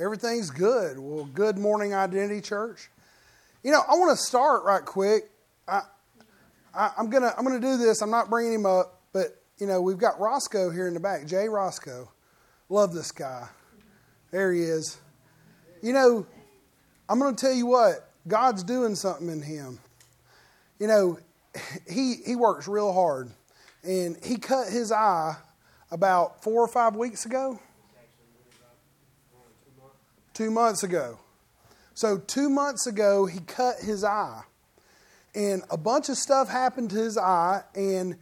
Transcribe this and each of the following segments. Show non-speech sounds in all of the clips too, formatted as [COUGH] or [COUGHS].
Everything's good. Well, good morning, Identity Church. You know, I want to start right quick. I, I, am gonna I'm gonna do this. I'm not bringing him up, but you know, we've got Roscoe here in the back. Jay Roscoe, love this guy. There he is. You know, I'm to tell you what God's doing something in him. You know, he he works real hard, and he cut his eye about four or five weeks ago. Two months ago. So, two months ago, he cut his eye. And a bunch of stuff happened to his eye, and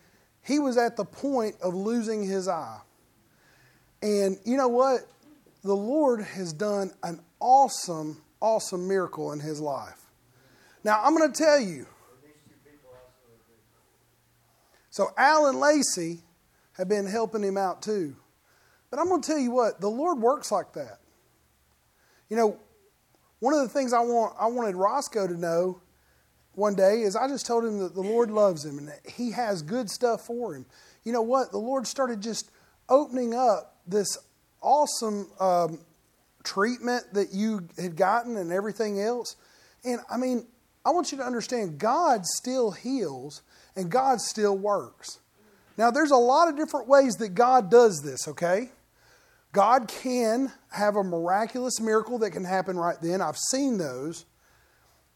he was at the point of losing his eye. And you know what? The Lord has done an awesome, awesome miracle in his life. Now, I'm going to tell you. So, Alan Lacey have been helping him out too. But I'm going to tell you what, the Lord works like that. You know, one of the things I want I wanted Roscoe to know one day is I just told him that the Lord loves him and he has good stuff for him. You know what? The Lord started just opening up this awesome um, treatment that you had gotten and everything else. And I mean, I want you to understand God still heals and God still works. Now, there's a lot of different ways that God does this, okay? God can have a miraculous miracle that can happen right then. I've seen those.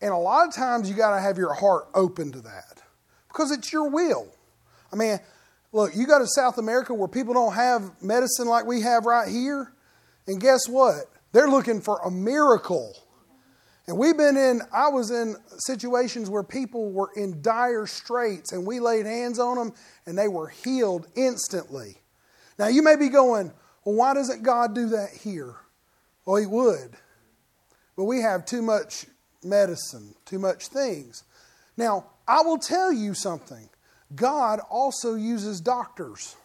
And a lot of times you got to have your heart open to that because it's your will. I mean, look, you go to South America where people don't have medicine like we have right here. And guess what? They're looking for a miracle. And we've been in, I was in situations where people were in dire straits and we laid hands on them and they were healed instantly. Now you may be going, well, why doesn't God do that here? Well, He would. But we have too much medicine, too much things. Now, I will tell you something God also uses doctors.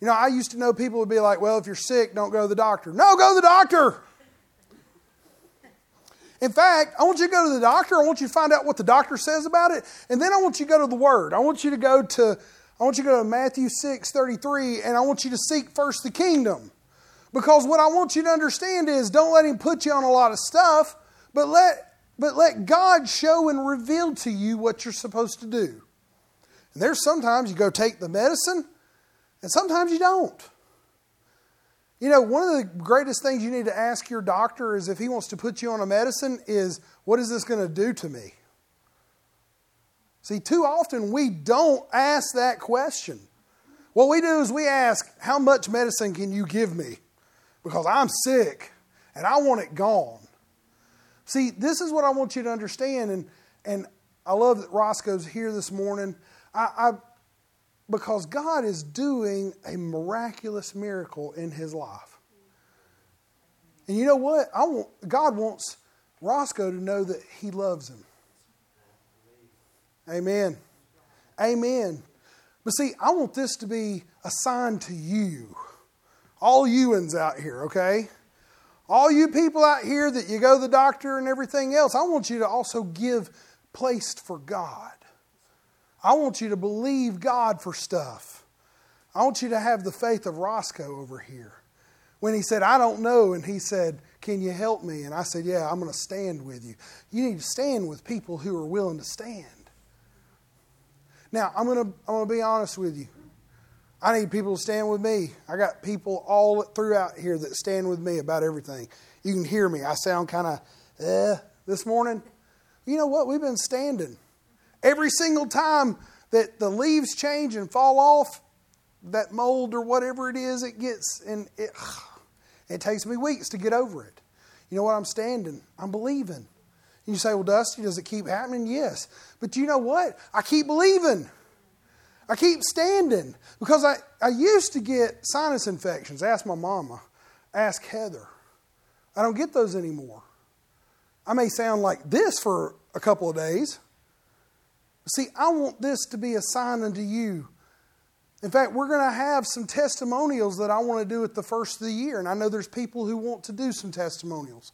You know, I used to know people would be like, well, if you're sick, don't go to the doctor. No, go to the doctor. In fact, I want you to go to the doctor. I want you to find out what the doctor says about it. And then I want you to go to the Word. I want you to go to I want you to go to Matthew 6 33, and I want you to seek first the kingdom. Because what I want you to understand is don't let him put you on a lot of stuff, but let, but let God show and reveal to you what you're supposed to do. And there's sometimes you go take the medicine, and sometimes you don't. You know, one of the greatest things you need to ask your doctor is if he wants to put you on a medicine, is what is this going to do to me? See, too often we don't ask that question. What we do is we ask, How much medicine can you give me? Because I'm sick and I want it gone. See, this is what I want you to understand, and, and I love that Roscoe's here this morning. I, I because God is doing a miraculous miracle in his life. And you know what? I want God wants Roscoe to know that he loves him. Amen. Amen. But see, I want this to be a sign to you, all youans out here, okay? All you people out here that you go to the doctor and everything else, I want you to also give place for God. I want you to believe God for stuff. I want you to have the faith of Roscoe over here. When he said, I don't know, and he said, Can you help me? And I said, Yeah, I'm going to stand with you. You need to stand with people who are willing to stand. Now, I'm going to I'm going to be honest with you. I need people to stand with me. I got people all throughout here that stand with me about everything. You can hear me. I sound kind of eh this morning. You know what? We've been standing. Every single time that the leaves change and fall off, that mold or whatever it is, it gets, and it, [SIGHS] it takes me weeks to get over it. You know what? I'm standing. I'm believing. You say, well, Dusty, does it keep happening? Yes. But you know what? I keep believing. I keep standing because I, I used to get sinus infections. Ask my mama. Ask Heather. I don't get those anymore. I may sound like this for a couple of days. See, I want this to be a sign unto you. In fact, we're going to have some testimonials that I want to do at the first of the year. And I know there's people who want to do some testimonials.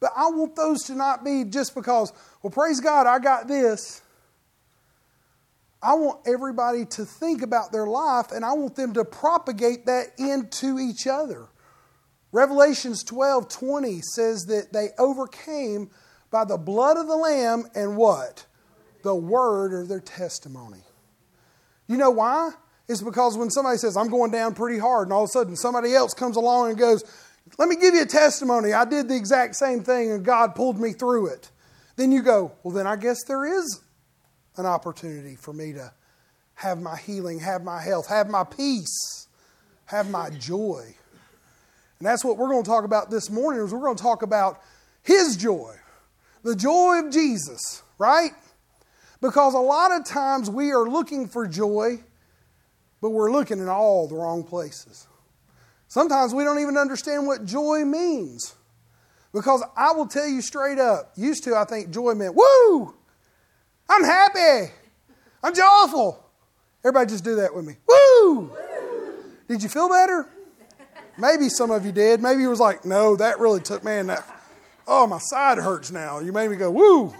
But I want those to not be just because, well, praise God, I got this. I want everybody to think about their life and I want them to propagate that into each other. Revelations 12 20 says that they overcame by the blood of the Lamb and what? The word of their testimony. You know why? It's because when somebody says, I'm going down pretty hard, and all of a sudden somebody else comes along and goes, Let me give you a testimony. I did the exact same thing and God pulled me through it. Then you go, Well, then I guess there is an opportunity for me to have my healing, have my health, have my peace, have my joy. And that's what we're going to talk about this morning is we're going to talk about his joy. The joy of Jesus, right? Because a lot of times we are looking for joy, but we're looking in all the wrong places. Sometimes we don't even understand what joy means. Because I will tell you straight up, used to I think joy meant, woo, I'm happy, I'm joyful. Everybody just do that with me. Woo! Did you feel better? Maybe some of you did. Maybe you was like, no, that really took, man, that, oh, my side hurts now. You made me go, woo.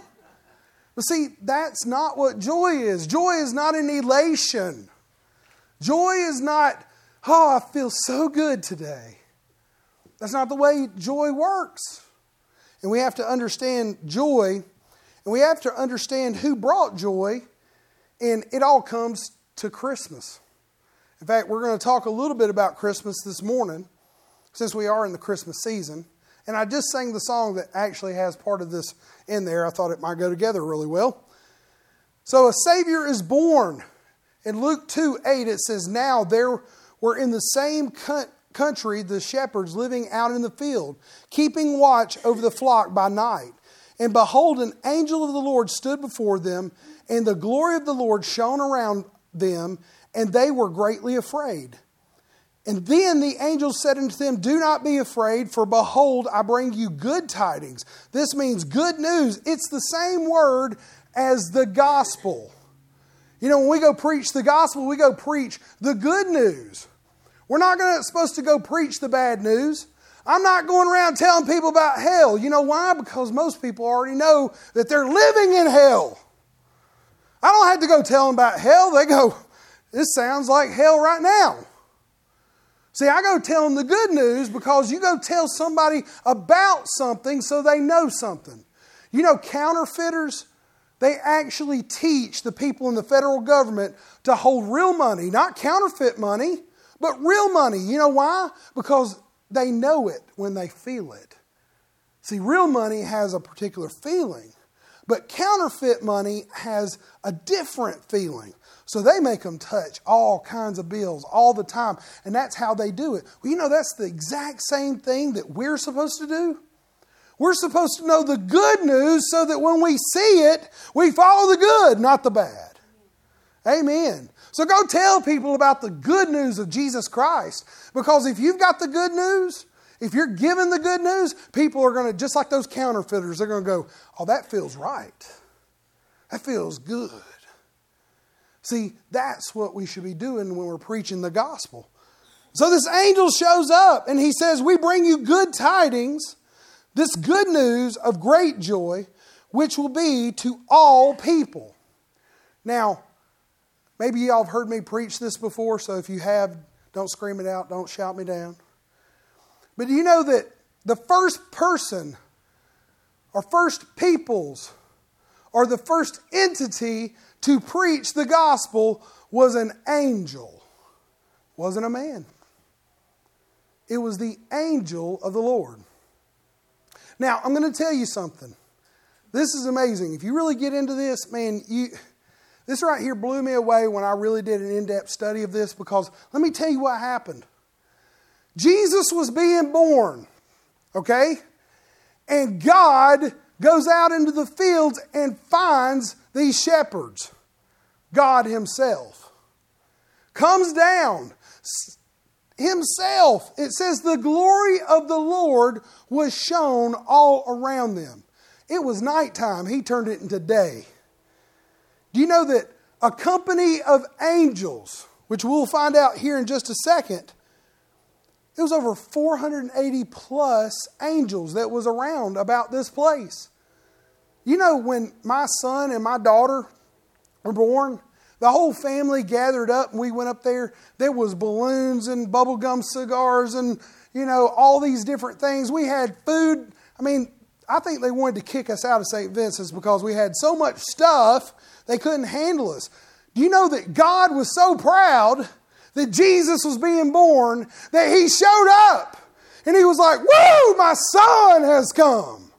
But see, that's not what joy is. Joy is not an elation. Joy is not, oh, I feel so good today. That's not the way joy works. And we have to understand joy, and we have to understand who brought joy, and it all comes to Christmas. In fact, we're going to talk a little bit about Christmas this morning, since we are in the Christmas season. And I just sang the song that actually has part of this in there. I thought it might go together really well. So, a Savior is born. In Luke 2 8, it says, Now there were in the same country the shepherds living out in the field, keeping watch over the flock by night. And behold, an angel of the Lord stood before them, and the glory of the Lord shone around them, and they were greatly afraid. And then the angel said unto them, Do not be afraid, for behold, I bring you good tidings. This means good news. It's the same word as the gospel. You know, when we go preach the gospel, we go preach the good news. We're not gonna, supposed to go preach the bad news. I'm not going around telling people about hell. You know why? Because most people already know that they're living in hell. I don't have to go tell them about hell. They go, This sounds like hell right now. See, I go tell them the good news because you go tell somebody about something so they know something. You know, counterfeiters, they actually teach the people in the federal government to hold real money, not counterfeit money, but real money. You know why? Because they know it when they feel it. See, real money has a particular feeling, but counterfeit money has a different feeling. So they make them touch all kinds of bills all the time. And that's how they do it. Well, you know, that's the exact same thing that we're supposed to do. We're supposed to know the good news so that when we see it, we follow the good, not the bad. Amen. So go tell people about the good news of Jesus Christ. Because if you've got the good news, if you're given the good news, people are going to, just like those counterfeiters, they're going to go, oh, that feels right. That feels good. See, that's what we should be doing when we're preaching the gospel. So this angel shows up and he says, We bring you good tidings, this good news of great joy, which will be to all people. Now, maybe y'all have heard me preach this before, so if you have, don't scream it out, don't shout me down. But do you know that the first person or first peoples or the first entity to preach the gospel was an angel, wasn't a man. It was the angel of the Lord. Now, I'm going to tell you something. This is amazing. If you really get into this, man, you this right here blew me away when I really did an in-depth study of this because let me tell you what happened. Jesus was being born, okay? And God goes out into the fields and finds these shepherds. God Himself comes down Himself. It says, the glory of the Lord was shown all around them. It was nighttime, He turned it into day. Do you know that a company of angels, which we'll find out here in just a second, it was over 480 plus angels that was around about this place. You know, when my son and my daughter were born, the whole family gathered up and we went up there. There was balloons and bubblegum cigars and you know, all these different things. We had food. I mean, I think they wanted to kick us out of St. Vincent's because we had so much stuff they couldn't handle us. Do you know that God was so proud that Jesus was being born that he showed up and he was like, Woo, my son has come.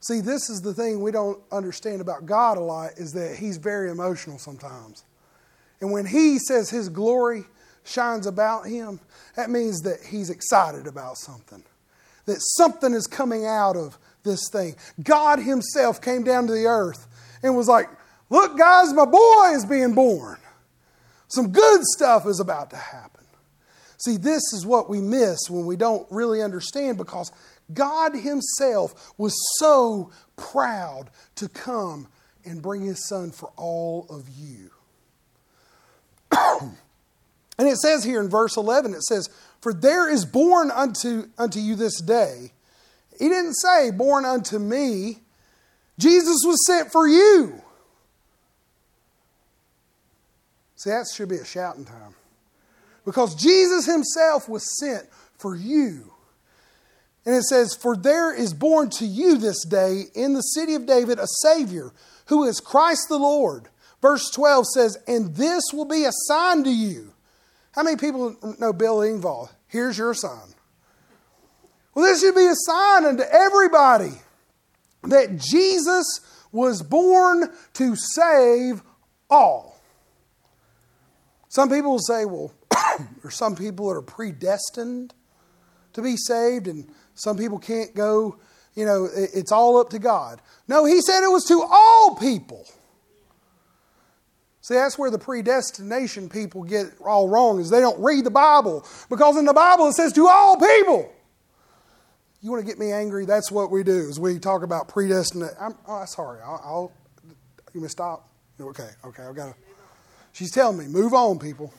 See, this is the thing we don't understand about God a lot is that he's very emotional sometimes. And when he says his glory shines about him, that means that he's excited about something, that something is coming out of this thing. God himself came down to the earth and was like, Look, guys, my boy is being born. Some good stuff is about to happen. See, this is what we miss when we don't really understand because God Himself was so proud to come and bring His Son for all of you. [COUGHS] and it says here in verse 11, it says, For there is born unto, unto you this day. He didn't say, Born unto me. Jesus was sent for you. See, that should be a shouting time. Because Jesus himself was sent for you. And it says, For there is born to you this day in the city of David a Savior, who is Christ the Lord. Verse 12 says, And this will be a sign to you. How many people know Bill Engvall? Here's your sign. Well, this should be a sign unto everybody that Jesus was born to save all. Some people will say, well, [COUGHS] there's some people that are predestined to be saved, and some people can't go, you know, it's all up to God. No, he said it was to all people. See, that's where the predestination people get all wrong, is they don't read the Bible. Because in the Bible it says to all people. You want to get me angry? That's what we do, is we talk about predestination. I'm oh, sorry. I'll, I'll you may stop? Okay, okay, I've got to. She's telling me, move on, people.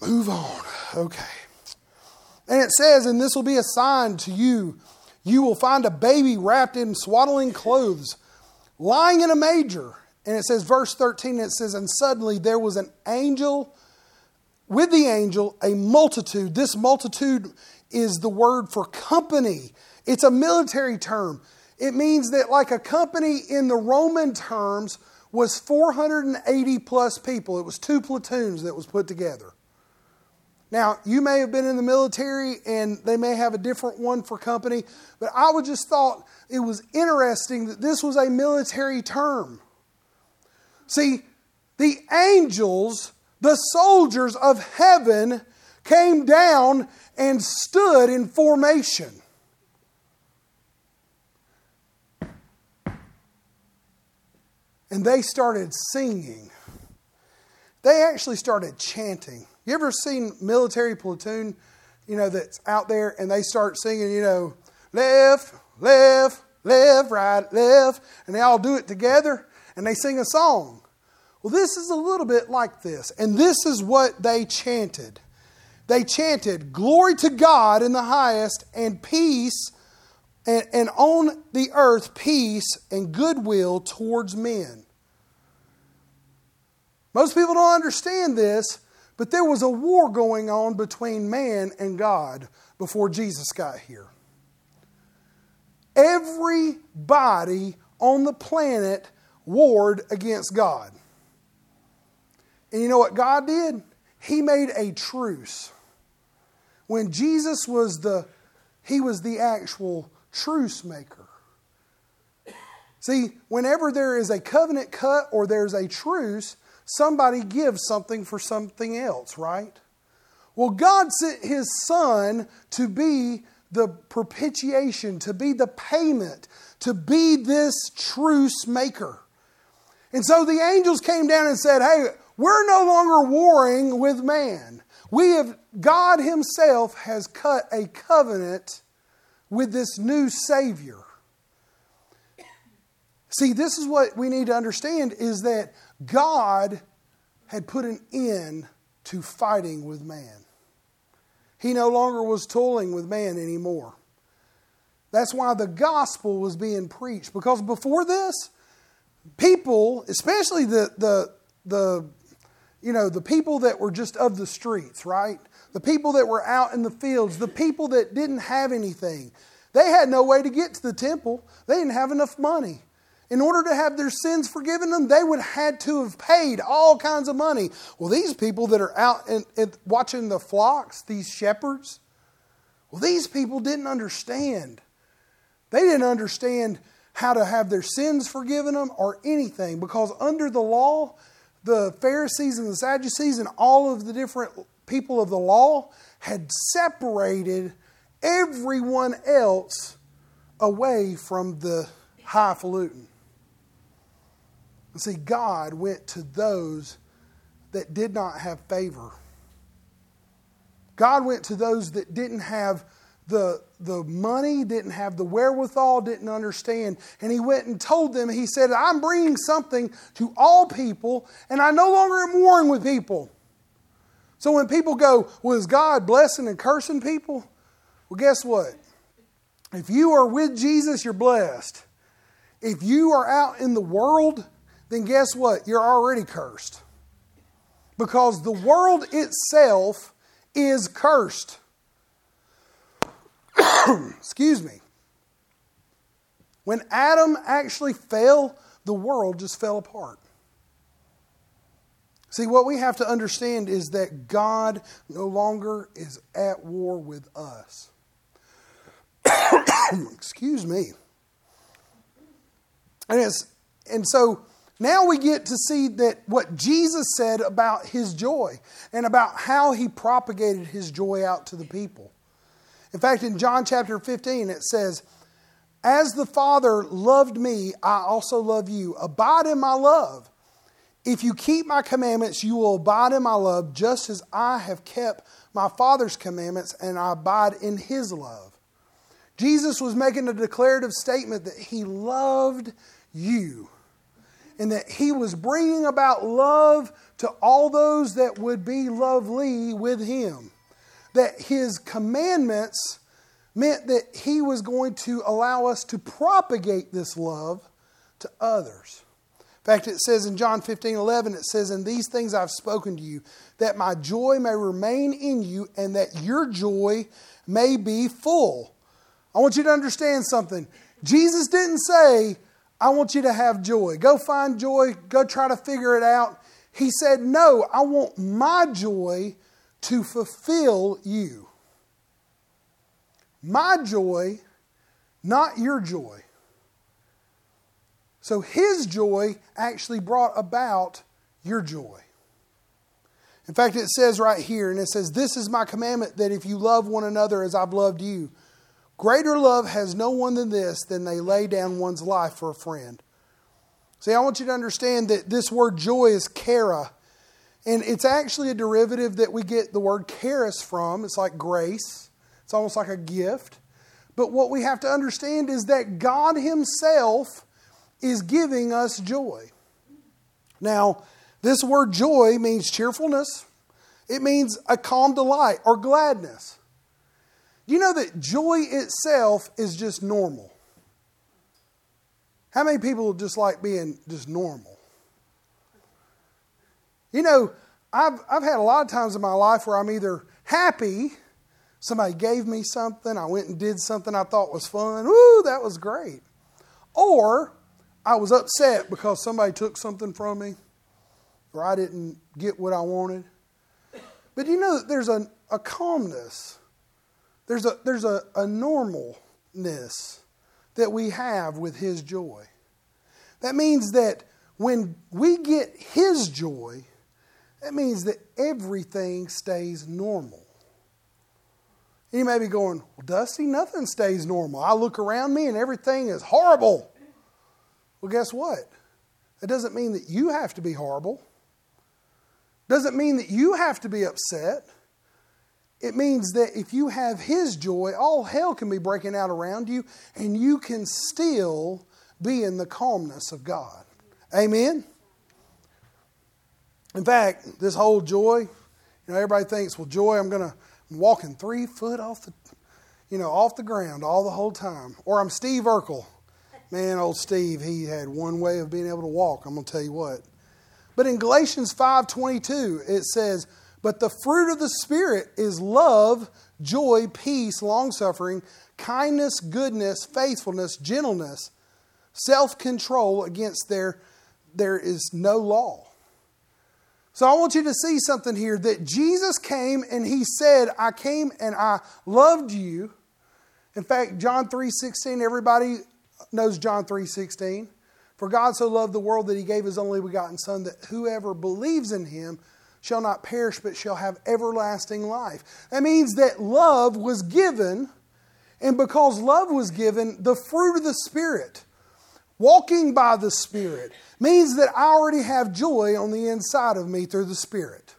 Move on. Okay. And it says, and this will be a sign to you. You will find a baby wrapped in swaddling clothes, lying in a manger. And it says, verse 13, it says, and suddenly there was an angel, with the angel, a multitude. This multitude is the word for company, it's a military term. It means that, like a company in the Roman terms, was 480 plus people. It was two platoons that was put together. Now, you may have been in the military and they may have a different one for company, but I would just thought it was interesting that this was a military term. See, the angels, the soldiers of heaven, came down and stood in formation. and they started singing. They actually started chanting. You ever seen military platoon, you know, that's out there and they start singing, you know, left, left, left, right, left, and they all do it together and they sing a song. Well, this is a little bit like this. And this is what they chanted. They chanted, Glory to God in the highest, and peace and, and on the earth peace and goodwill towards men. Most people don't understand this, but there was a war going on between man and God before Jesus got here. Everybody on the planet warred against God. And you know what God did? He made a truce. When Jesus was the he was the actual truce maker. See, whenever there is a covenant cut or there's a truce, somebody gives something for something else, right? Well, God sent His Son to be the propitiation, to be the payment, to be this truce maker. And so the angels came down and said, Hey, we're no longer warring with man. We have, God Himself has cut a covenant with this new Savior. See, this is what we need to understand is that God had put an end to fighting with man. He no longer was toiling with man anymore. That's why the gospel was being preached. Because before this, people, especially the, the, the you know, the people that were just of the streets, right? the people that were out in the fields, the people that didn't have anything. They had no way to get to the temple, they didn't have enough money. In order to have their sins forgiven them, they would have had to have paid all kinds of money. Well, these people that are out and, and watching the flocks, these shepherds, well, these people didn't understand. They didn't understand how to have their sins forgiven them or anything because under the law, the Pharisees and the Sadducees and all of the different people of the law had separated everyone else away from the highfalutin. See, God went to those that did not have favor. God went to those that didn't have the, the money, didn't have the wherewithal, didn't understand. And he went and told them, He said, I'm bringing something to all people, and I no longer am warring with people. So when people go, Well, God blessing and cursing people? Well, guess what? If you are with Jesus, you're blessed. If you are out in the world, then guess what? You're already cursed. Because the world itself is cursed. [COUGHS] Excuse me. When Adam actually fell, the world just fell apart. See, what we have to understand is that God no longer is at war with us. [COUGHS] Excuse me. And, it's, and so now we get to see that what Jesus said about his joy and about how he propagated his joy out to the people. In fact, in John chapter 15, it says, As the Father loved me, I also love you. Abide in my love. If you keep my commandments, you will abide in my love, just as I have kept my Father's commandments and I abide in his love. Jesus was making a declarative statement that he loved you and that he was bringing about love to all those that would be lovely with him. That his commandments meant that he was going to allow us to propagate this love to others. In fact, it says in John 15 11, it says, In these things I've spoken to you, that my joy may remain in you, and that your joy may be full. I want you to understand something. Jesus didn't say, I want you to have joy. Go find joy, go try to figure it out. He said, No, I want my joy to fulfill you. My joy, not your joy. So his joy actually brought about your joy. In fact, it says right here, and it says, This is my commandment that if you love one another as I've loved you, Greater love has no one than this, than they lay down one's life for a friend. See, I want you to understand that this word joy is chara. And it's actually a derivative that we get the word charis from. It's like grace, it's almost like a gift. But what we have to understand is that God Himself is giving us joy. Now, this word joy means cheerfulness, it means a calm delight or gladness. You know that joy itself is just normal. How many people just like being just normal? You know, I've, I've had a lot of times in my life where I'm either happy, somebody gave me something, I went and did something I thought was fun, ooh, that was great. Or I was upset because somebody took something from me, or I didn't get what I wanted. But you know, there's a, a calmness there's a, there's a, a normalness that we have with His joy. That means that when we get His joy, that means that everything stays normal. You may be going, Well, Dusty, nothing stays normal. I look around me and everything is horrible. Well, guess what? It doesn't mean that you have to be horrible. Doesn't mean that you have to be upset. It means that if you have His joy, all hell can be breaking out around you, and you can still be in the calmness of God. Amen? In fact, this whole joy, you know, everybody thinks, well, joy, I'm going to, I'm walking three foot off the, you know, off the ground all the whole time. Or I'm Steve Urkel. Man, old Steve, he had one way of being able to walk. I'm going to tell you what. But in Galatians 5.22, it says, But the fruit of the Spirit is love, joy, peace, long suffering, kindness, goodness, faithfulness, gentleness, self control. Against there, there is no law. So I want you to see something here that Jesus came and he said, I came and I loved you. In fact, John 3:16, everybody knows John 3:16. For God so loved the world that he gave his only begotten son that whoever believes in him shall not perish but shall have everlasting life. That means that love was given and because love was given, the fruit of the spirit Walking by the Spirit means that I already have joy on the inside of me through the Spirit.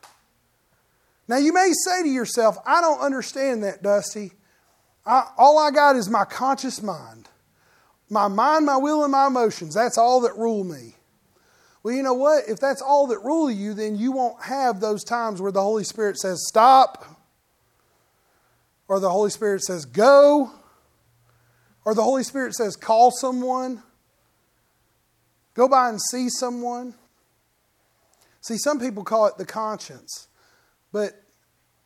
Now, you may say to yourself, I don't understand that, Dusty. I, all I got is my conscious mind. My mind, my will, and my emotions. That's all that rule me. Well, you know what? If that's all that rule you, then you won't have those times where the Holy Spirit says, stop, or the Holy Spirit says, go, or the Holy Spirit says, call someone. Go by and see someone. See, some people call it the conscience, but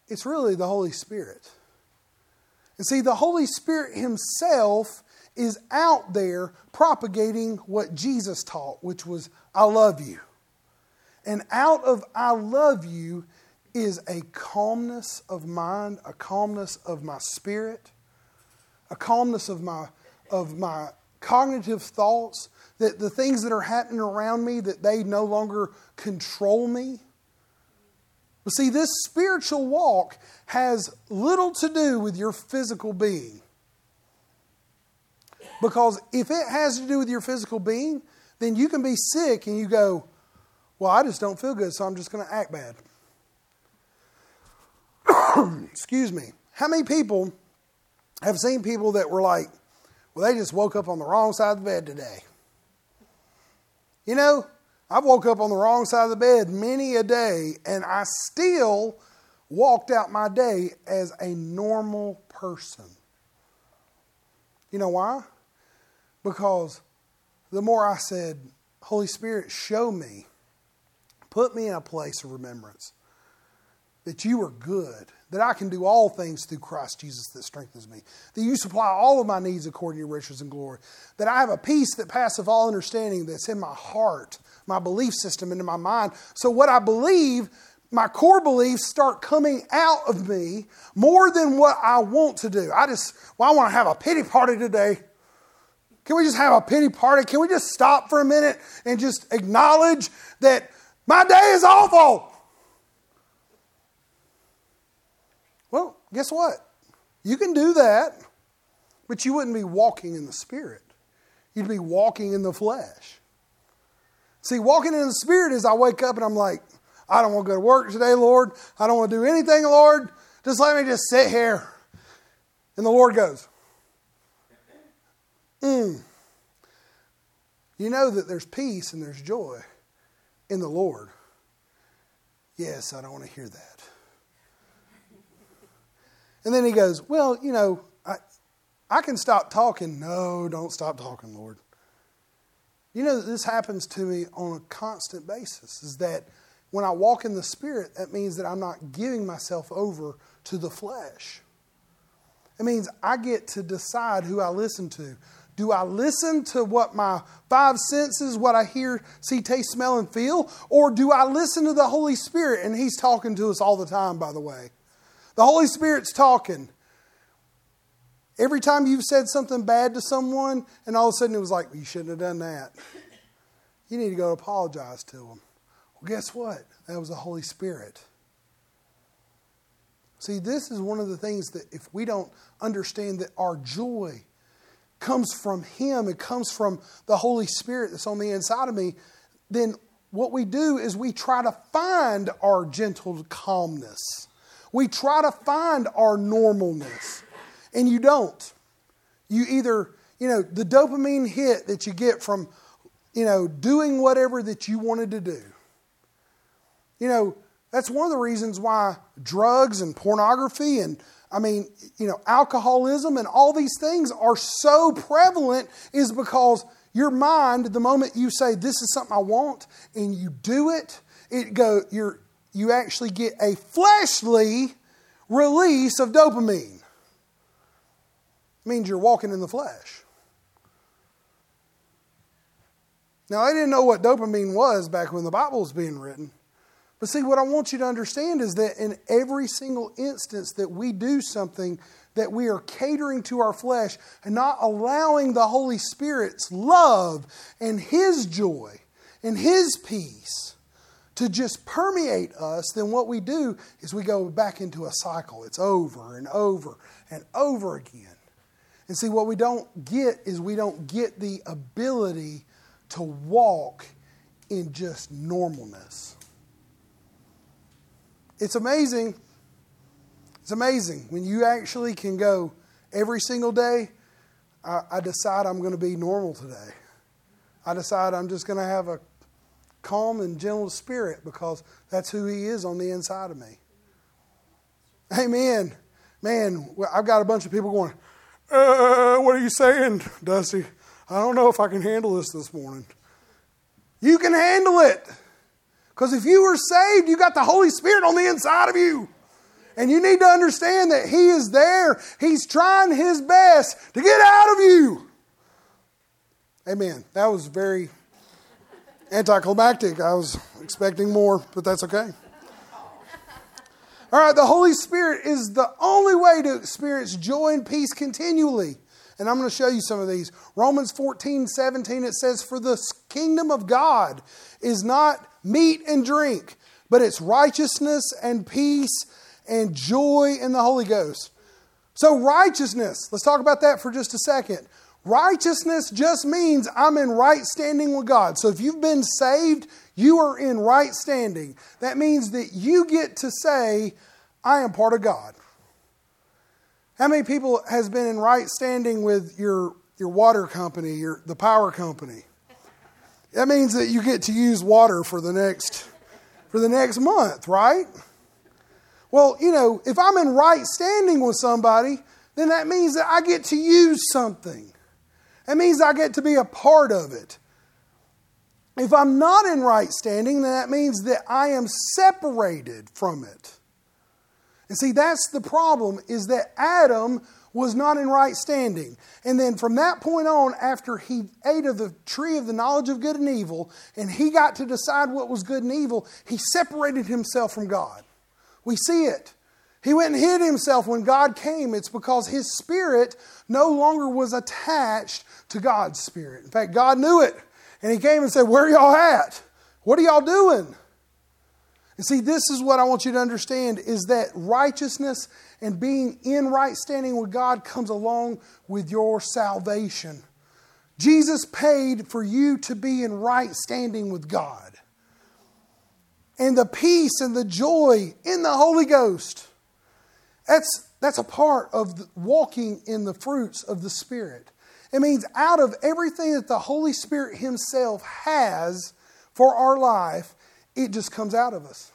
it's really the Holy Spirit. And see, the Holy Spirit Himself is out there propagating what Jesus taught, which was, I love you. And out of I love you is a calmness of mind, a calmness of my spirit, a calmness of my, of my cognitive thoughts, that the things that are happening around me that they no longer control me. But see this spiritual walk has little to do with your physical being. Because if it has to do with your physical being then you can be sick and you go well i just don't feel good so i'm just going to act bad. [COUGHS] Excuse me. How many people have seen people that were like well they just woke up on the wrong side of the bed today you know, I woke up on the wrong side of the bed many a day, and I still walked out my day as a normal person. You know why? Because the more I said, Holy Spirit, show me, put me in a place of remembrance that you are good, that I can do all things through Christ Jesus that strengthens me, that you supply all of my needs according to your riches and glory, that I have a peace that passeth all understanding that's in my heart, my belief system, into my mind. So what I believe, my core beliefs start coming out of me more than what I want to do. I just, well, I want to have a pity party today. Can we just have a pity party? Can we just stop for a minute and just acknowledge that my day is awful? Well, guess what? You can do that, but you wouldn't be walking in the Spirit. You'd be walking in the flesh. See, walking in the Spirit is I wake up and I'm like, I don't want to go to work today, Lord. I don't want to do anything, Lord. Just let me just sit here. And the Lord goes, mm. You know that there's peace and there's joy in the Lord. Yes, I don't want to hear that. And then he goes, Well, you know, I, I can stop talking. No, don't stop talking, Lord. You know this happens to me on a constant basis, is that when I walk in the Spirit, that means that I'm not giving myself over to the flesh. It means I get to decide who I listen to. Do I listen to what my five senses, what I hear, see, taste, smell, and feel? Or do I listen to the Holy Spirit? And He's talking to us all the time, by the way. The Holy Spirit's talking. Every time you've said something bad to someone, and all of a sudden it was like, you shouldn't have done that. You need to go apologize to them. Well, guess what? That was the Holy Spirit. See, this is one of the things that if we don't understand that our joy comes from Him, it comes from the Holy Spirit that's on the inside of me, then what we do is we try to find our gentle calmness. We try to find our normalness, and you don't. You either, you know, the dopamine hit that you get from, you know, doing whatever that you wanted to do. You know, that's one of the reasons why drugs and pornography and I mean, you know, alcoholism and all these things are so prevalent is because your mind, the moment you say this is something I want and you do it, it go you're you actually get a fleshly release of dopamine. It means you're walking in the flesh. Now, I didn't know what dopamine was back when the Bible was being written. But see, what I want you to understand is that in every single instance that we do something that we are catering to our flesh and not allowing the Holy Spirit's love and His joy and His peace to just permeate us, then what we do is we go back into a cycle. It's over and over and over again. And see, what we don't get is we don't get the ability to walk in just normalness. It's amazing. It's amazing when you actually can go every single day. I, I decide I'm going to be normal today. I decide I'm just going to have a calm and gentle spirit because that's who He is on the inside of me. Amen. Man, I've got a bunch of people going, uh, What are you saying, Dusty? I don't know if I can handle this this morning. You can handle it. Because if you were saved, you got the Holy Spirit on the inside of you. And you need to understand that He is there. He's trying His best to get out of you. Amen. That was very anticlimactic. I was expecting more, but that's okay. All right, the Holy Spirit is the only way to experience joy and peace continually. And I'm going to show you some of these. Romans 14, 17, it says, For the kingdom of God is not meat and drink, but it's righteousness and peace and joy in the Holy Ghost. So, righteousness, let's talk about that for just a second. Righteousness just means I'm in right standing with God. So, if you've been saved, you are in right standing. That means that you get to say, I am part of God. How many people has been in right standing with your, your water company, your, the power company? That means that you get to use water for the next for the next month, right? Well, you know, if I'm in right standing with somebody, then that means that I get to use something. That means I get to be a part of it. If I'm not in right standing, then that means that I am separated from it. And see, that's the problem is that Adam was not in right standing. And then from that point on, after he ate of the tree of the knowledge of good and evil, and he got to decide what was good and evil, he separated himself from God. We see it. He went and hid himself when God came. It's because his spirit no longer was attached to God's spirit. In fact, God knew it. And he came and said, Where are y'all at? What are y'all doing? And see, this is what I want you to understand is that righteousness and being in right standing with God comes along with your salvation. Jesus paid for you to be in right standing with God. And the peace and the joy in the Holy Ghost. That's, that's a part of walking in the fruits of the Spirit. It means out of everything that the Holy Spirit Himself has for our life, it just comes out of us.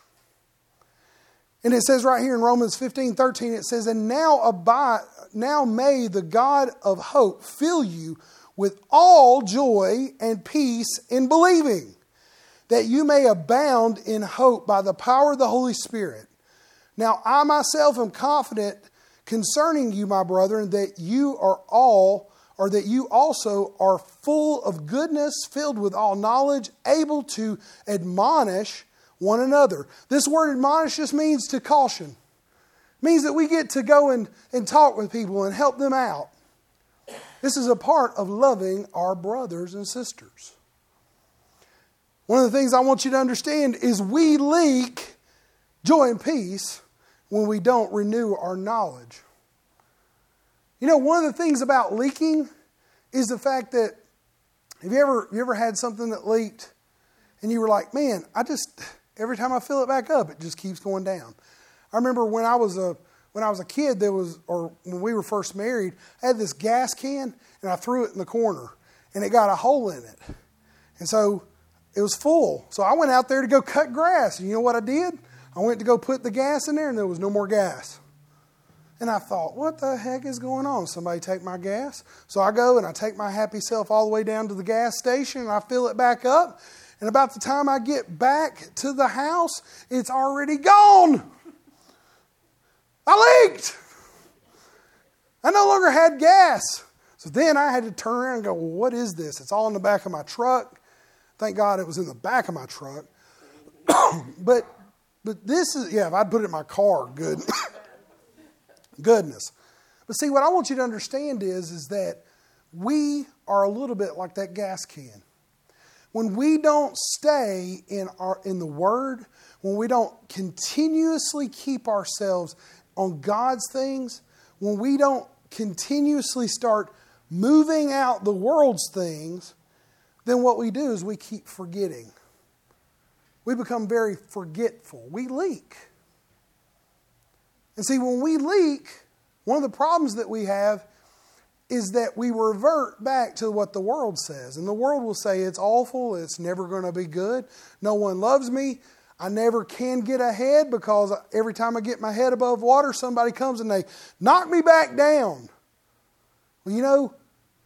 And it says right here in Romans 15 13, it says, And now abide, now may the God of hope fill you with all joy and peace in believing, that you may abound in hope by the power of the Holy Spirit. Now I myself am confident concerning you, my brethren, that you are all or that you also are full of goodness, filled with all knowledge, able to admonish one another. This word admonish just means to caution. Means that we get to go and, and talk with people and help them out. This is a part of loving our brothers and sisters. One of the things I want you to understand is we leak joy and peace when we don't renew our knowledge. You know, one of the things about leaking is the fact that have you ever you ever had something that leaked and you were like, man, I just every time I fill it back up, it just keeps going down. I remember when I was a when I was a kid, there was or when we were first married, I had this gas can and I threw it in the corner and it got a hole in it. And so it was full. So I went out there to go cut grass. And you know what I did? I went to go put the gas in there and there was no more gas. And I thought, what the heck is going on? Somebody take my gas? So I go and I take my happy self all the way down to the gas station and I fill it back up. And about the time I get back to the house, it's already gone. I leaked. I no longer had gas. So then I had to turn around and go, well, what is this? It's all in the back of my truck. Thank God it was in the back of my truck. [COUGHS] but but this is yeah, if I'd put it in my car, good [COUGHS] goodness. But see what I want you to understand is is that we are a little bit like that gas can. When we don't stay in our in the word, when we don't continuously keep ourselves on God's things, when we don't continuously start moving out the world's things, then what we do is we keep forgetting. We become very forgetful. We leak. And see, when we leak, one of the problems that we have is that we revert back to what the world says. And the world will say it's awful, it's never going to be good, no one loves me, I never can get ahead because every time I get my head above water, somebody comes and they knock me back down. Well, you know,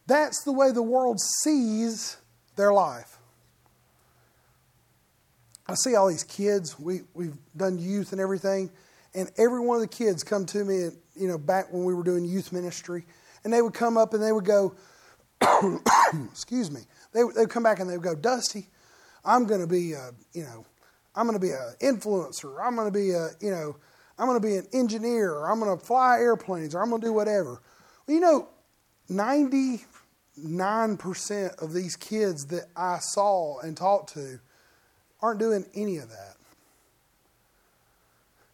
that's the way the world sees their life. I see all these kids. We, we've done youth and everything, and every one of the kids come to me, and, you know, back when we were doing youth ministry, and they would come up and they would go, [COUGHS] excuse me, they, they would come back and they would go, Dusty, I'm going to be, a, you know, I'm going to be an influencer. I'm going to be a, you know, I'm going to be an engineer. Or I'm going to fly airplanes. Or I'm going to do whatever. Well, you know, 99% of these kids that I saw and talked to aren't doing any of that.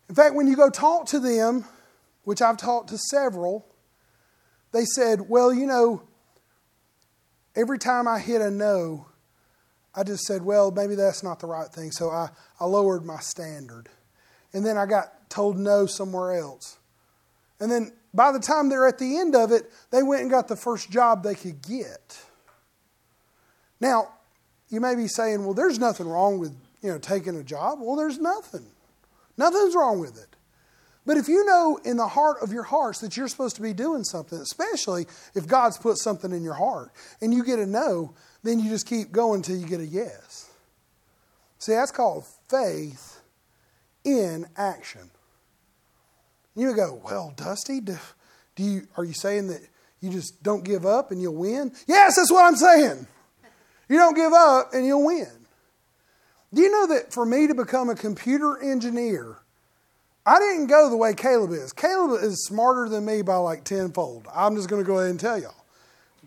In fact, when you go talk to them, which I've talked to several, they said, well, you know, every time I hit a no, I just said, well, maybe that's not the right thing. So I, I lowered my standard. And then I got told no somewhere else. And then by the time they're at the end of it, they went and got the first job they could get. Now, you may be saying, well, there's nothing wrong with you know taking a job. Well, there's nothing. Nothing's wrong with it. But if you know in the heart of your hearts that you're supposed to be doing something, especially if God's put something in your heart and you get a no, then you just keep going until you get a yes. See, that's called faith in action. You go, well, Dusty, do, do you are you saying that you just don't give up and you'll win? Yes, that's what I'm saying. You don't give up and you'll win. Do you know that for me to become a computer engineer, I didn't go the way Caleb is. Caleb is smarter than me by like tenfold. I'm just going to go ahead and tell y'all.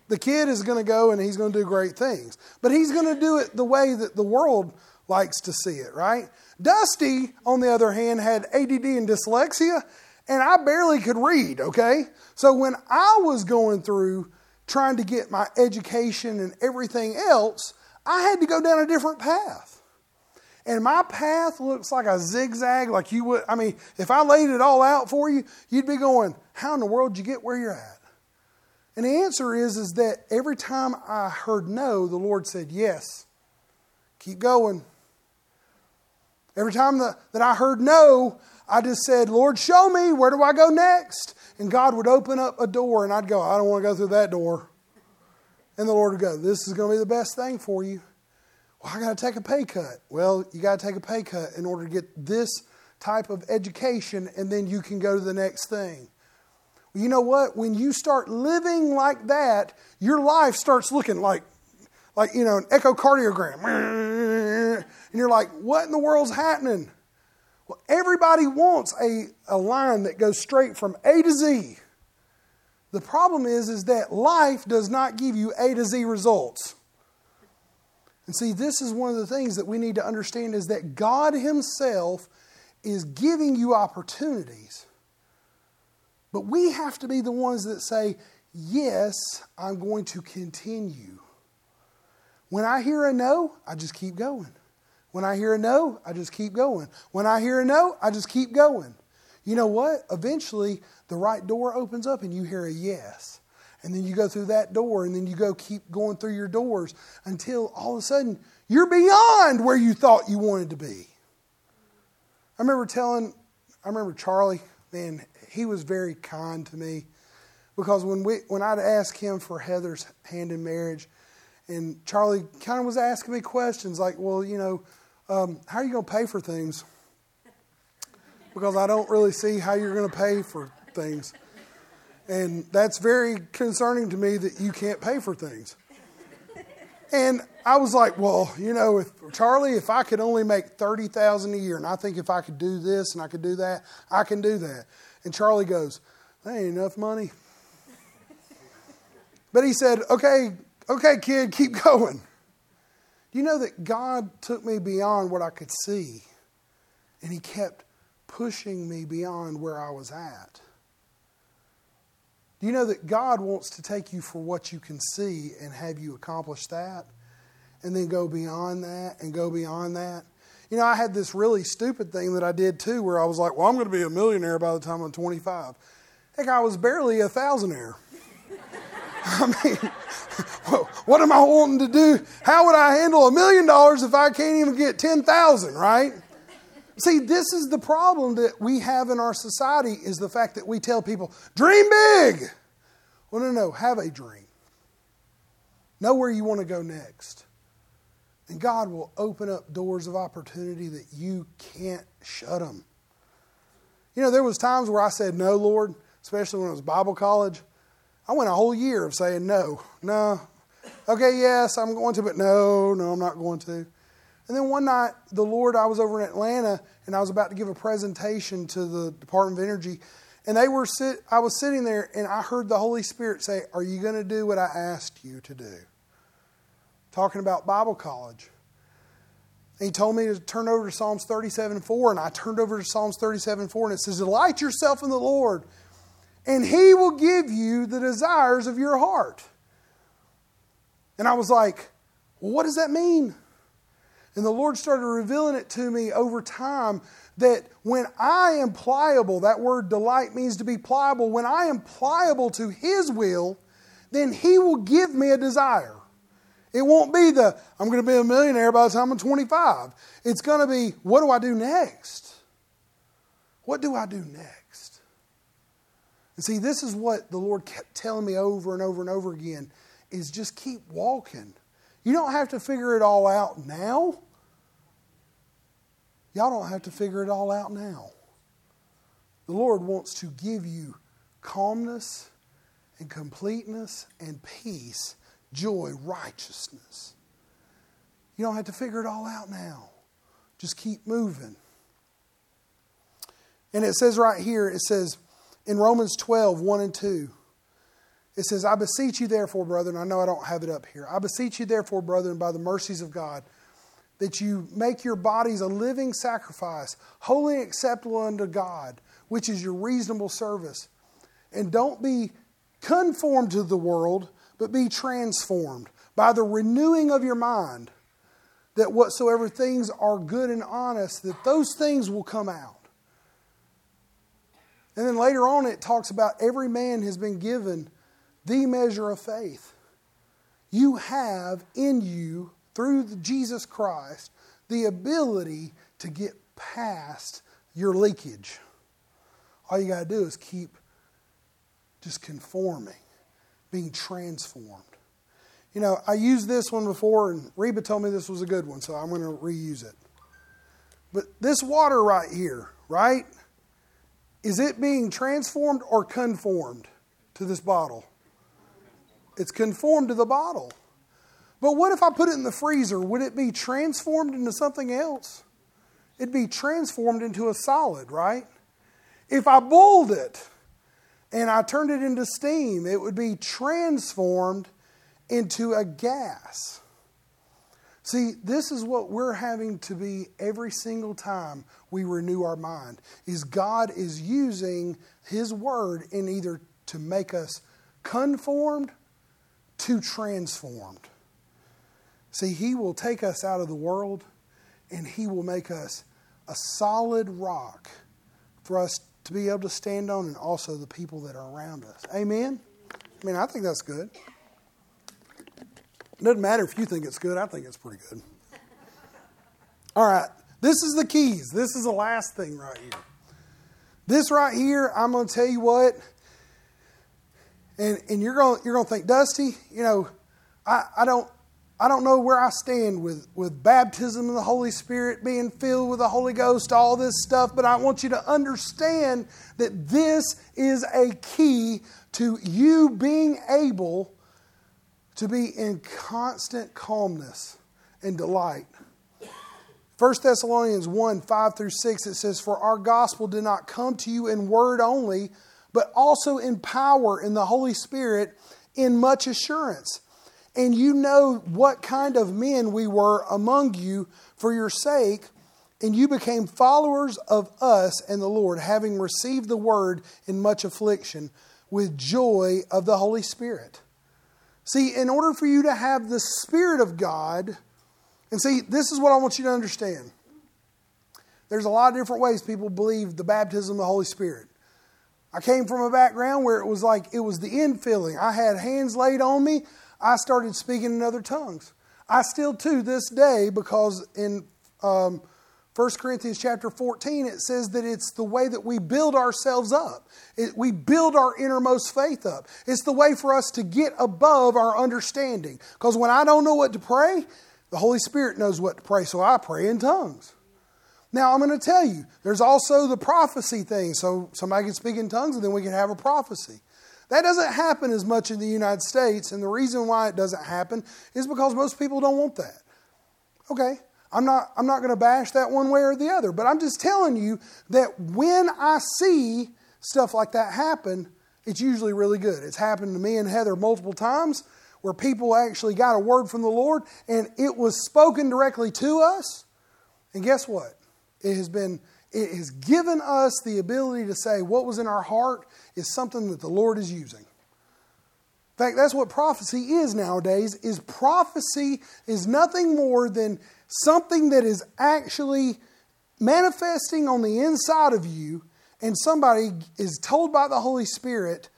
The kid is going to go and he's going to do great things, but he's going to do it the way that the world likes to see it, right? Dusty, on the other hand, had ADD and dyslexia, and I barely could read, okay? So when I was going through trying to get my education and everything else, I had to go down a different path. And my path looks like a zigzag, like you would. I mean, if I laid it all out for you, you'd be going, How in the world did you get where you're at? And the answer is, is that every time I heard no, the Lord said yes. Keep going. Every time that, that I heard no, I just said, Lord, show me, where do I go next? And God would open up a door, and I'd go, I don't want to go through that door. And the Lord would go, This is going to be the best thing for you. Well, I got to take a pay cut. Well, you got to take a pay cut in order to get this type of education, and then you can go to the next thing. You know what? When you start living like that, your life starts looking like, like you know, an echocardiogram. And you're like, what in the world's happening? Well, everybody wants a, a line that goes straight from A to Z. The problem is, is that life does not give you A to Z results. And see, this is one of the things that we need to understand is that God Himself is giving you opportunities. But we have to be the ones that say, Yes, I'm going to continue. When I hear a no, I just keep going. When I hear a no, I just keep going. When I hear a no, I just keep going. You know what? Eventually, the right door opens up and you hear a yes. And then you go through that door and then you go keep going through your doors until all of a sudden you're beyond where you thought you wanted to be. I remember telling, I remember Charlie, man, he was very kind to me because when we when I'd ask him for Heather's hand in marriage, and Charlie kind of was asking me questions like, well, you know, um, how are you going to pay for things? Because I don't really see how you're going to pay for things. And that's very concerning to me that you can't pay for things. And I was like, well, you know, if Charlie, if I could only make 30,000 a year and I think if I could do this and I could do that, I can do that. And Charlie goes, that ain't enough money. But he said, okay, okay, kid, keep [LAUGHS] going. Do you know that God took me beyond what I could see and he kept pushing me beyond where I was at? Do you know that God wants to take you for what you can see and have you accomplish that? And then go beyond that and go beyond that? You know, I had this really stupid thing that I did too where I was like, well, I'm going to be a millionaire by the time I'm 25. Heck, I was barely a thousandaire. [LAUGHS] I mean, what am I wanting to do? How would I handle a million dollars if I can't even get 10,000, right? See, this is the problem that we have in our society is the fact that we tell people, dream big. Well, no, no, have a dream. Know where you want to go next. And God will open up doors of opportunity that you can't shut them. You know, there was times where I said no, Lord, especially when it was Bible college. I went a whole year of saying no, no. Okay, yes, I'm going to, but no, no, I'm not going to. And then one night, the Lord, I was over in Atlanta and I was about to give a presentation to the Department of Energy. And they were sit, I was sitting there and I heard the Holy Spirit say, Are you going to do what I asked you to do? Talking about Bible college. And he told me to turn over to Psalms 37 4, and I turned over to Psalms 37 4, and it says, Delight yourself in the Lord, and he will give you the desires of your heart. And I was like, Well, what does that mean? And the Lord started revealing it to me over time that when I am pliable, that word delight means to be pliable, when I am pliable to His will, then He will give me a desire. It won't be the, I'm going to be a millionaire by the time I'm 25. It's going to be, what do I do next? What do I do next? And see, this is what the Lord kept telling me over and over and over again is just keep walking. You don't have to figure it all out now. Y'all don't have to figure it all out now. The Lord wants to give you calmness and completeness and peace, joy, righteousness. You don't have to figure it all out now. Just keep moving. And it says right here, it says in Romans 12, 1 and 2, it says, I beseech you, therefore, brethren, I know I don't have it up here. I beseech you, therefore, brethren, by the mercies of God that you make your bodies a living sacrifice, and acceptable unto God, which is your reasonable service. And don't be conformed to the world, but be transformed by the renewing of your mind, that whatsoever things are good and honest, that those things will come out. And then later on, it talks about every man has been given the measure of faith. You have in you through Jesus Christ the ability to get past your leakage. All you got to do is keep just conforming, being transformed. You know, I used this one before, and Reba told me this was a good one, so I'm going to reuse it. But this water right here, right? Is it being transformed or conformed to this bottle? It's conformed to the bottle. But what if I put it in the freezer? Would it be transformed into something else? It'd be transformed into a solid, right? If I boiled it and I turned it into steam, it would be transformed into a gas. See, this is what we're having to be every single time we renew our mind. Is God is using his word in either to make us conformed to transformed. See, He will take us out of the world and He will make us a solid rock for us to be able to stand on and also the people that are around us. Amen? I mean, I think that's good. It doesn't matter if you think it's good, I think it's pretty good. All right, this is the keys. This is the last thing right here. This right here, I'm going to tell you what, and, and you're going you're to think, Dusty, you know, I, I don't I don't know where I stand with, with baptism of the Holy Spirit, being filled with the Holy Ghost, all this stuff, but I want you to understand that this is a key to you being able to be in constant calmness and delight. 1 Thessalonians 1 5 through 6, it says, For our gospel did not come to you in word only, but also in power in the Holy Spirit, in much assurance. And you know what kind of men we were among you for your sake, and you became followers of us and the Lord, having received the word in much affliction with joy of the Holy Spirit. See, in order for you to have the Spirit of God, and see, this is what I want you to understand. There's a lot of different ways people believe the baptism of the Holy Spirit. I came from a background where it was like it was the infilling. I had hands laid on me. I started speaking in other tongues. I still to this day because in um, 1 Corinthians chapter 14 it says that it's the way that we build ourselves up. It, we build our innermost faith up. It's the way for us to get above our understanding. Because when I don't know what to pray, the Holy Spirit knows what to pray, so I pray in tongues. Now, I'm going to tell you, there's also the prophecy thing. So somebody can speak in tongues and then we can have a prophecy. That doesn't happen as much in the United States, and the reason why it doesn't happen is because most people don't want that. Okay, I'm not, I'm not going to bash that one way or the other, but I'm just telling you that when I see stuff like that happen, it's usually really good. It's happened to me and Heather multiple times where people actually got a word from the Lord and it was spoken directly to us. And guess what? It has been it has given us the ability to say what was in our heart is something that the Lord is using. In fact, that's what prophecy is nowadays. Is prophecy is nothing more than something that is actually manifesting on the inside of you and somebody is told by the Holy Spirit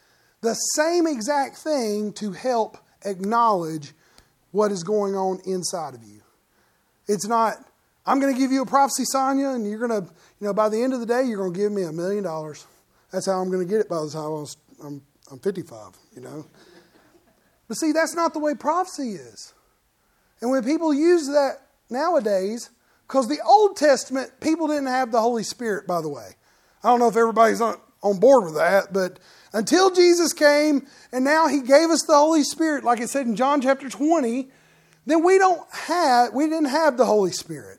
the same exact thing to help acknowledge what is going on inside of you. It's not, I'm going to give you a prophecy, Sonia, and you're going to, you know, by the end of the day, you're going to give me a million dollars. That's how I'm going to get it by the time I'm, I'm 55, you know. But see, that's not the way prophecy is. And when people use that nowadays, because the Old Testament, people didn't have the Holy Spirit, by the way. I don't know if everybody's on, on board with that, but until Jesus came and now he gave us the Holy Spirit, like it said in John chapter 20, then we don't have, we didn't have the Holy Spirit.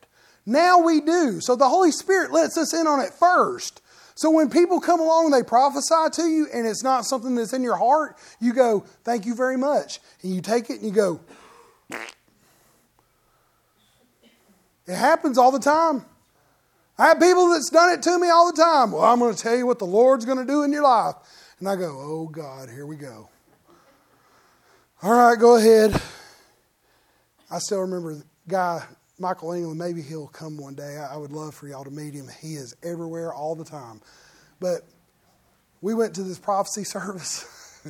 Now we do. So the Holy Spirit lets us in on it first. So when people come along and they prophesy to you and it's not something that's in your heart, you go, Thank you very much. And you take it and you go, It happens all the time. I have people that's done it to me all the time. Well, I'm going to tell you what the Lord's going to do in your life. And I go, oh God, here we go. All right, go ahead. I still remember the guy, Michael England. Maybe he'll come one day. I would love for y'all to meet him. He is everywhere all the time. But we went to this prophecy [LAUGHS] service,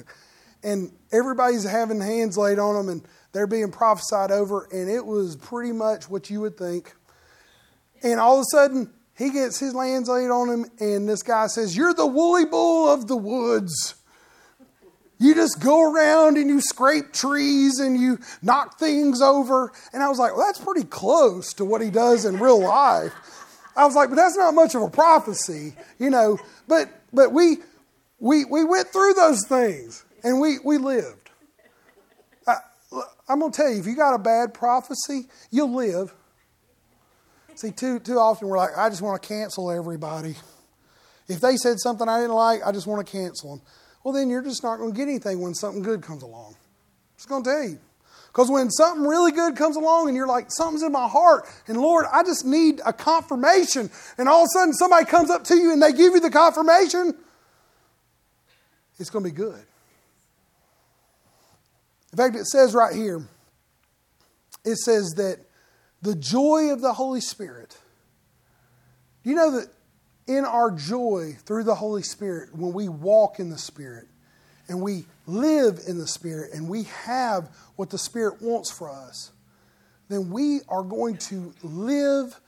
and everybody's having hands laid on them, and they're being prophesied over, and it was pretty much what you would think. And all of a sudden, he gets his hands laid on him, and this guy says, You're the woolly bull of the woods. You just go around and you scrape trees and you knock things over. And I was like, Well, that's pretty close to what he does in real life. I was like, But that's not much of a prophecy, you know. But but we we we went through those things and we we lived. I, I'm gonna tell you, if you got a bad prophecy, you'll live. See, too, too often we're like, I just want to cancel everybody. If they said something I didn't like, I just want to cancel them. Well, then you're just not going to get anything when something good comes along. Just going to tell you. Because when something really good comes along and you're like, something's in my heart, and Lord, I just need a confirmation, and all of a sudden somebody comes up to you and they give you the confirmation, it's going to be good. In fact, it says right here, it says that the joy of the Holy Spirit. You know that in our joy through the Holy Spirit, when we walk in the Spirit and we live in the Spirit and we have what the Spirit wants for us, then we are going to live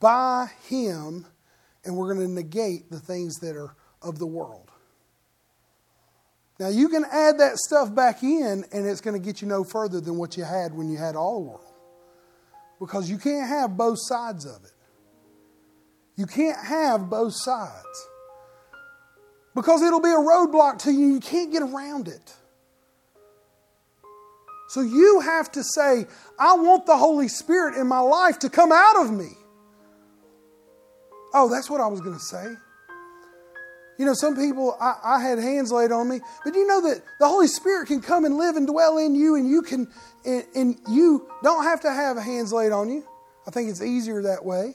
by Him and we're going to negate the things that are of the world. Now, you can add that stuff back in, and it's going to get you no further than what you had when you had all the world. Because you can't have both sides of it. You can't have both sides. Because it'll be a roadblock to you. You can't get around it. So you have to say, I want the Holy Spirit in my life to come out of me. Oh, that's what I was going to say. You know, some people, I, I, had hands laid on me, but you know that the Holy Spirit can come and live and dwell in you, and you can, and, and you don't have to have hands laid on you. I think it's easier that way.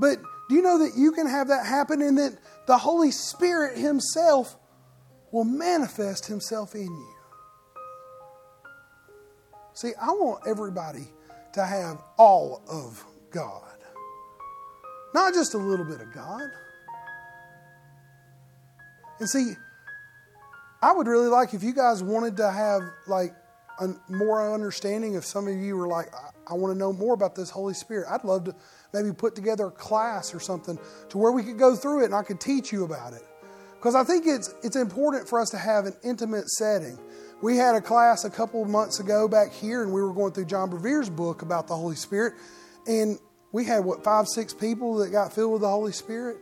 But do you know that you can have that happen and that the Holy Spirit Himself will manifest Himself in you? See, I want everybody to have all of God, not just a little bit of God. And see, I would really like if you guys wanted to have like a more understanding. If some of you were like, I, I want to know more about this Holy Spirit, I'd love to maybe put together a class or something to where we could go through it and I could teach you about it. Because I think it's it's important for us to have an intimate setting. We had a class a couple of months ago back here, and we were going through John Bevere's book about the Holy Spirit, and we had what five, six people that got filled with the Holy Spirit,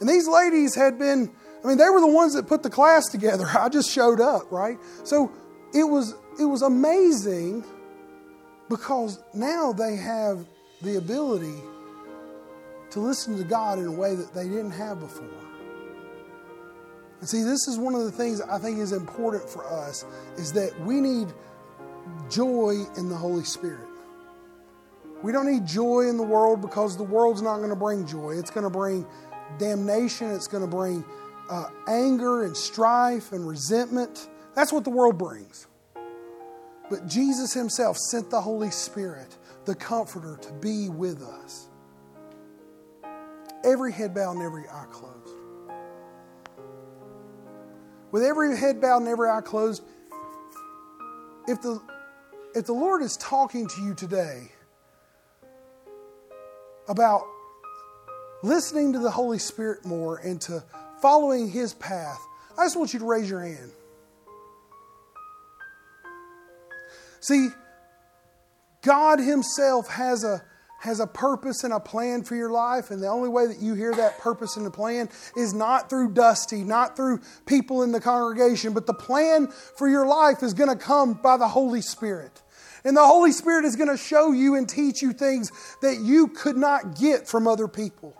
and these ladies had been I mean, they were the ones that put the class together. [LAUGHS] I just showed up, right? So it was it was amazing because now they have the ability to listen to God in a way that they didn't have before. And see, this is one of the things I think is important for us is that we need joy in the Holy Spirit. We don't need joy in the world because the world's not going to bring joy. It's going to bring damnation. It's going to bring uh, anger and strife and resentment. That's what the world brings. But Jesus Himself sent the Holy Spirit, the Comforter, to be with us. Every head bowed and every eye closed. With every head bowed and every eye closed, if the, if the Lord is talking to you today about listening to the Holy Spirit more and to following His path, I just want you to raise your hand. See, God Himself has a has a purpose and a plan for your life, and the only way that you hear that purpose and the plan is not through Dusty, not through people in the congregation, but the plan for your life is going to come by the Holy Spirit. And the Holy Spirit is going to show you and teach you things that you could not get from other people.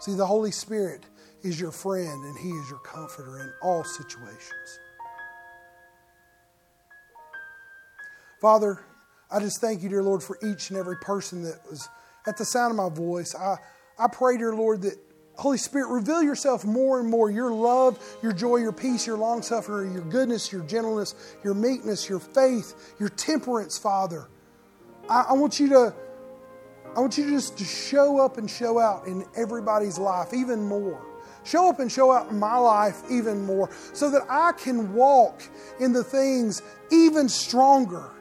See, the Holy Spirit is your friend and He is your comforter in all situations. Father, I just thank you, dear Lord, for each and every person that was at the sound of my voice. I, I pray, dear Lord, that Holy Spirit, reveal yourself more and more your love, your joy, your peace, your long suffering, your goodness, your gentleness, your meekness, your faith, your temperance, Father. I, I want you to I want you just to show up and show out in everybody's life even more. Show up and show out in my life even more so that I can walk in the things even stronger.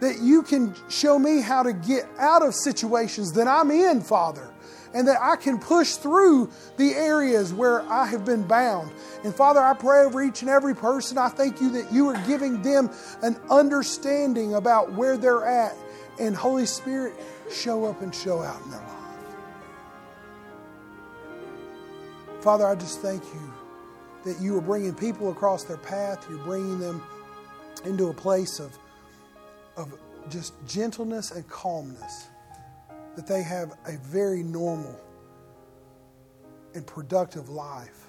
That you can show me how to get out of situations that I'm in, Father and that I can push through the areas where I have been bound. And Father, I pray over each and every person. I thank you that you are giving them an understanding about where they're at. And Holy Spirit, show up and show out in their life. Father, I just thank you that you are bringing people across their path. You're bringing them into a place of, just gentleness and calmness, that they have a very normal and productive life.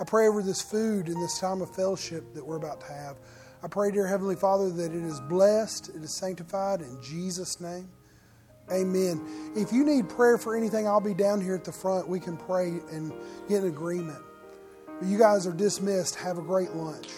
I pray over this food in this time of fellowship that we're about to have. I pray, dear Heavenly Father, that it is blessed, it is sanctified in Jesus' name. Amen. If you need prayer for anything, I'll be down here at the front. We can pray and get an agreement. You guys are dismissed. Have a great lunch.